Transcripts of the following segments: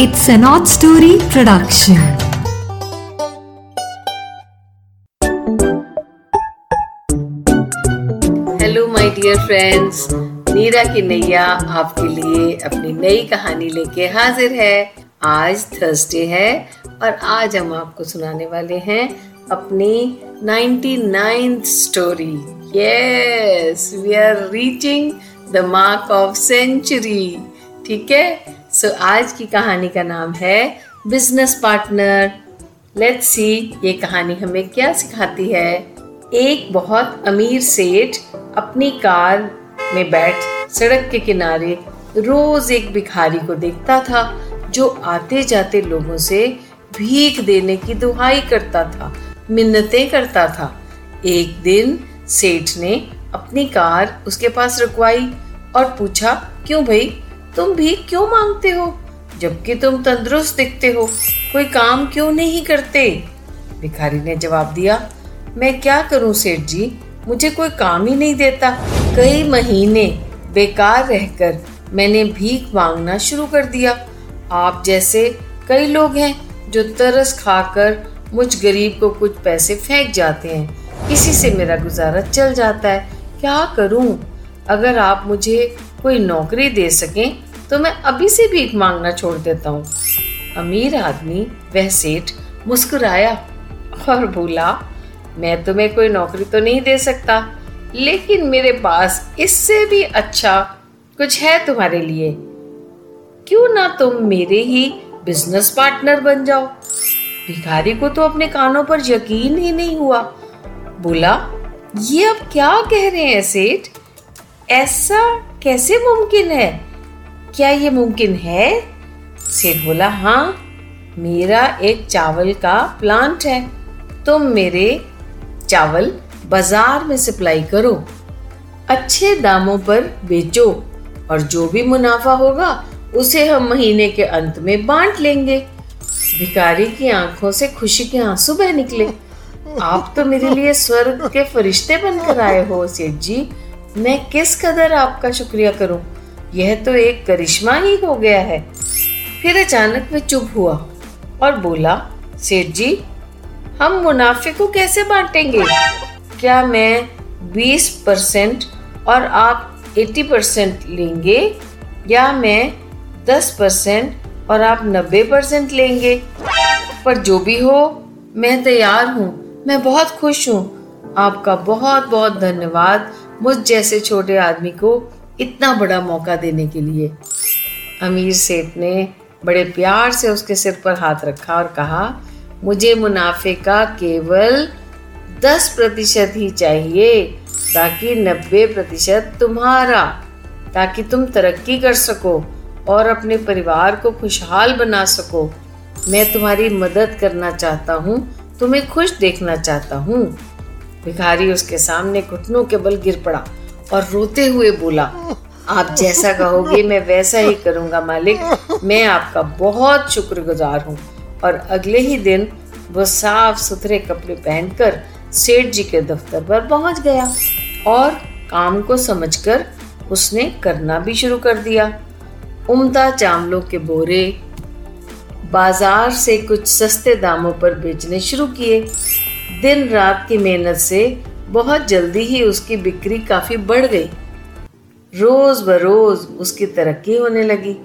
It's an odd story production. Hello my dear friends Neera की नैया आपके लिए अपनी नई कहानी लेके हाजिर है। आज थर्सडे है और आज हम आपको सुनाने वाले हैं अपनी 99th story yes we are reaching the mark of century ठीक है? सो so, आज की कहानी का नाम है बिज़नेस पार्टनर लेट्स सी ये कहानी हमें क्या सिखाती है? एक बहुत अमीर सेठ अपनी कार में बैठ सड़क के किनारे रोज एक भिखारी को देखता था जो आते जाते लोगों से भीख देने की दुहाई करता था मिन्नतें करता था। एक दिन सेठ ने अपनी कार उसके पास रुकवाई और पूछा क्यों भाई तुम भी क्यों मांगते हो? जबकि तुम तंदुरुस्त दिखते हो। कोई काम क्यों नहीं करते? भिखारी ने जवाब दिया, मैं क्या करूँ सेठ जी? मुझे कोई काम ही नहीं देता। कई महीने बेकार रहकर मैंने भीख मांगना शुरू कर दिया। आप जैसे कई लोग हैं जो तरस खाकर मुझ गरीब को कुछ पैसे फेंक जाते हैं। इसी से मेरा गुजारा चल जाता है। क्या करूँ? अगर आप मुझे कोई नौकरी दे सकें तो मैं अभी से भीख मांगना छोड़ देता हूँ। अमीर आदमी, वह सेठ मुस्कुराया और बोला, मैं तुम्हें कोई नौकरी तो नहीं दे सकता, लेकिन मेरे पास इससे भी अच्छा कुछ है तुम्हारे लिए। क्यों ना तुम मेरे ही बिज़नेस पार्टनर बन जाओ? भिखारी को तो अपने कानों पर यकीन ही नहीं हुआ। बोला, ये अब क्या कह रहे हैं, सेठ? ऐसा कैसे मुमकिन है क्या ये मुमकिन है? सेठ बोला हाँ मेरा एक चावल का प्लांट है। तुम मेरे चावल बाज़ार में सप्लाई करो। अच्छे दामों पर बेचो और जो भी मुनाफा होगा, उसे हम महीने के अंत में बांट लेंगे। भिखारी की आँखों से खुशी के आँसू बह निकले। आप तो मेरे लिए स्वर्ग के फरिश्ते बनकर आए हो, सेठ जी। मैं किस कदर आपका शुक्रिया करूँ? यह तो एक करिश्मा ही हो गया है। फिर अचानक वह चुप हुआ और बोला, सेठ जी, हम मुनाफे को कैसे बांटेंगे? क्या मैं 20 परसेंट और आप 80 परसेंट लेंगे? या मैं 10 परसेंट और आप 90 परसेंट लेंगे? पर जो भी हो, मैं तैयार हूँ, मैं बहुत खुश हूँ। आपका बहुत बहुत धन्यवाद मुझ जैसे छोटे आदमी को इतना बड़ा मौका देने के लिए। अमीर सेठ ने बड़े प्यार से उसके सिर पर हाथ रखा और कहा, मुझे मुनाफे का केवल दस प्रतिशत ही चाहिए ताकि नब्बे प्रतिशत तुम्हारा, ताकि तुम तरक्की कर सको और अपने परिवार को खुशहाल बना सको। मैं तुम्हारी मदद करना चाहता हूँ, तुम्हें खुश देखना चाहता हूँ। भिखारी उसके सामने घुटनों के बल गिर पड़ा। और रोते हुए बोला, आप जैसा कहोगे, मैं वैसा ही करूँगा, मालिक। मैं आपका बहुत शुक्रगुजार हूँ। और अगले ही दिन वो साफ़ सुथरे कपड़े पहनकर सेठ जी के दफ्तर पर पहुँच गया और काम को समझकर उसने करना भी शुरू कर दिया। उम्दा चावलों के बोरे, बाज़ार से कुछ सस्ते दामों पर बेचने शुरू किए। दिन रात की मेहनत से बहुत जल्दी ही उसकी बिक्री काफ़ी बढ़ गई। रोज बरोज उसकी तरक्की होने लगी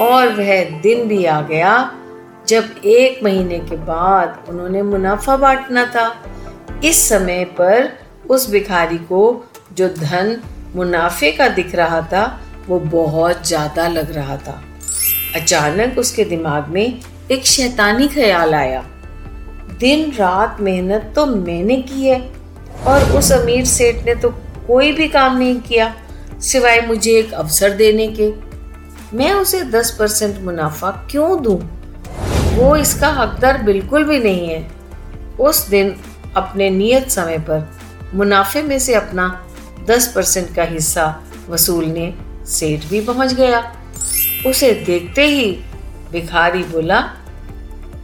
और वह दिन भी आ गया जब एक महीने के बाद उन्होंने मुनाफा बांटना था। इस समय पर उस भिखारी को जो धन मुनाफे का दिख रहा था, वो बहुत ज़्यादा लग रहा था। अचानक उसके दिमाग में एक शैतानी ख्याल आया। दिन रात मेहनत तो मैंने की है और उस अमीर सेठ ने तो कोई भी काम नहीं किया, सिवाय मुझे एक अवसर देने के। मैं उसे दस परसेंट मुनाफा क्यों दूँ? वो इसका हकदार बिल्कुल भी नहीं है। उस दिन, अपने नियत समय पर, मुनाफे में से अपना दस परसेंट का हिस्सा वसूलने सेठ भी पहुँच गया। उसे देखते ही भिखारी बोला,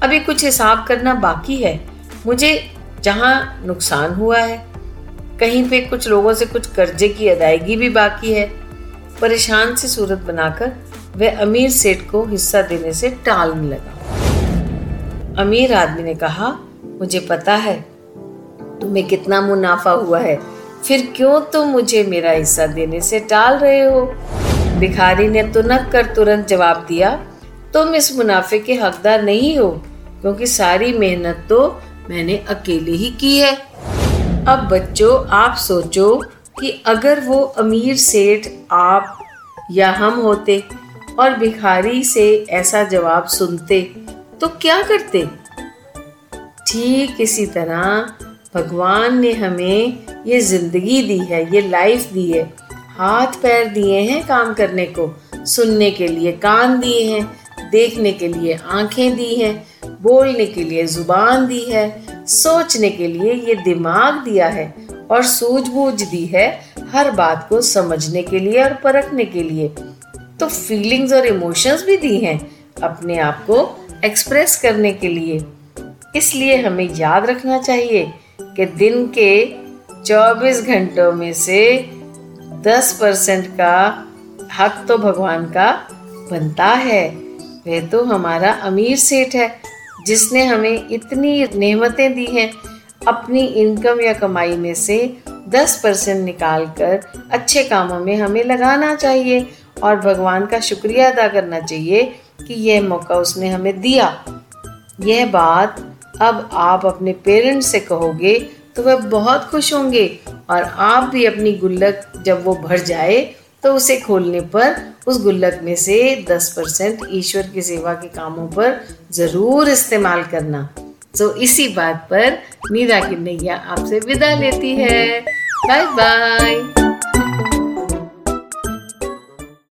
अभी कुछ हिसाब करना बाकी है। मुझे जहाँ नुकसान हुआ है कहीं पे कुछ लोगों से कुछ कर्जे की अदायगी भी बाकी है। परेशान सी सूरत बनाकर वह अमीर सेठ को हिस्सा देने से टालने लगा। अमीर आदमी ने कहा, मुझे पता है, तुम्हें कितना मुनाफा हुआ है। फिर क्यों तुम मुझे मेरा हिस्सा देने से टाल रहे हो? भिखारी ने तुनक कर तुरंत जवाब दिया, तुम इस मुनाफे के हकदार नहीं हो, क्योंकि सारी मेहनत तो मैंने अकेले ही की है। अब बच्चों, आप सोचो कि अगर वो अमीर सेठ, आप या हम होते और भिखारी से ऐसा जवाब सुनते तो क्या करते? ठीक इसी तरह भगवान ने हमें ये ज़िंदगी दी है, ये लाइफ दी है। हाथ पैर दिए हैं काम करने को, सुनने के लिए कान दिए हैं, देखने के लिए आँखें दी हैं, बोलने के लिए ज़ुबान दी है सोचने के लिए ये दिमाग दिया है और सूझबूझ दी है हर बात को समझने के लिए और परखने के लिए। तो फीलिंग्स और इमोशंस भी दी हैं अपने आप को एक्सप्रेस करने के लिए। इसलिए हमें याद रखना चाहिए कि दिन के 24 घंटों में से 10 परसेंट का हक तो भगवान का बनता है। वह तो हमारा अमीर सेठ है। जिसने हमें इतनी नेमतें दी हैं, अपनी इनकम या कमाई में से 10 परसेंट निकाल कर अच्छे कामों में हमें लगाना चाहिए और भगवान का शुक्रिया अदा करना चाहिए कि यह मौका उसने हमें दिया। यह बात अब आप अपने पेरेंट्स से कहोगे तो वह बहुत खुश होंगे और आप भी अपनी गुल्लक जब वो भर जाए तो उसे खोलने पर उस गुल्लक में से 10 परसेंट ईश्वर की सेवा के कामों पर ज़रूर इस्तेमाल करना। तो इसी बात पर मीरा की नैया आपसे विदा लेती है। Bye bye.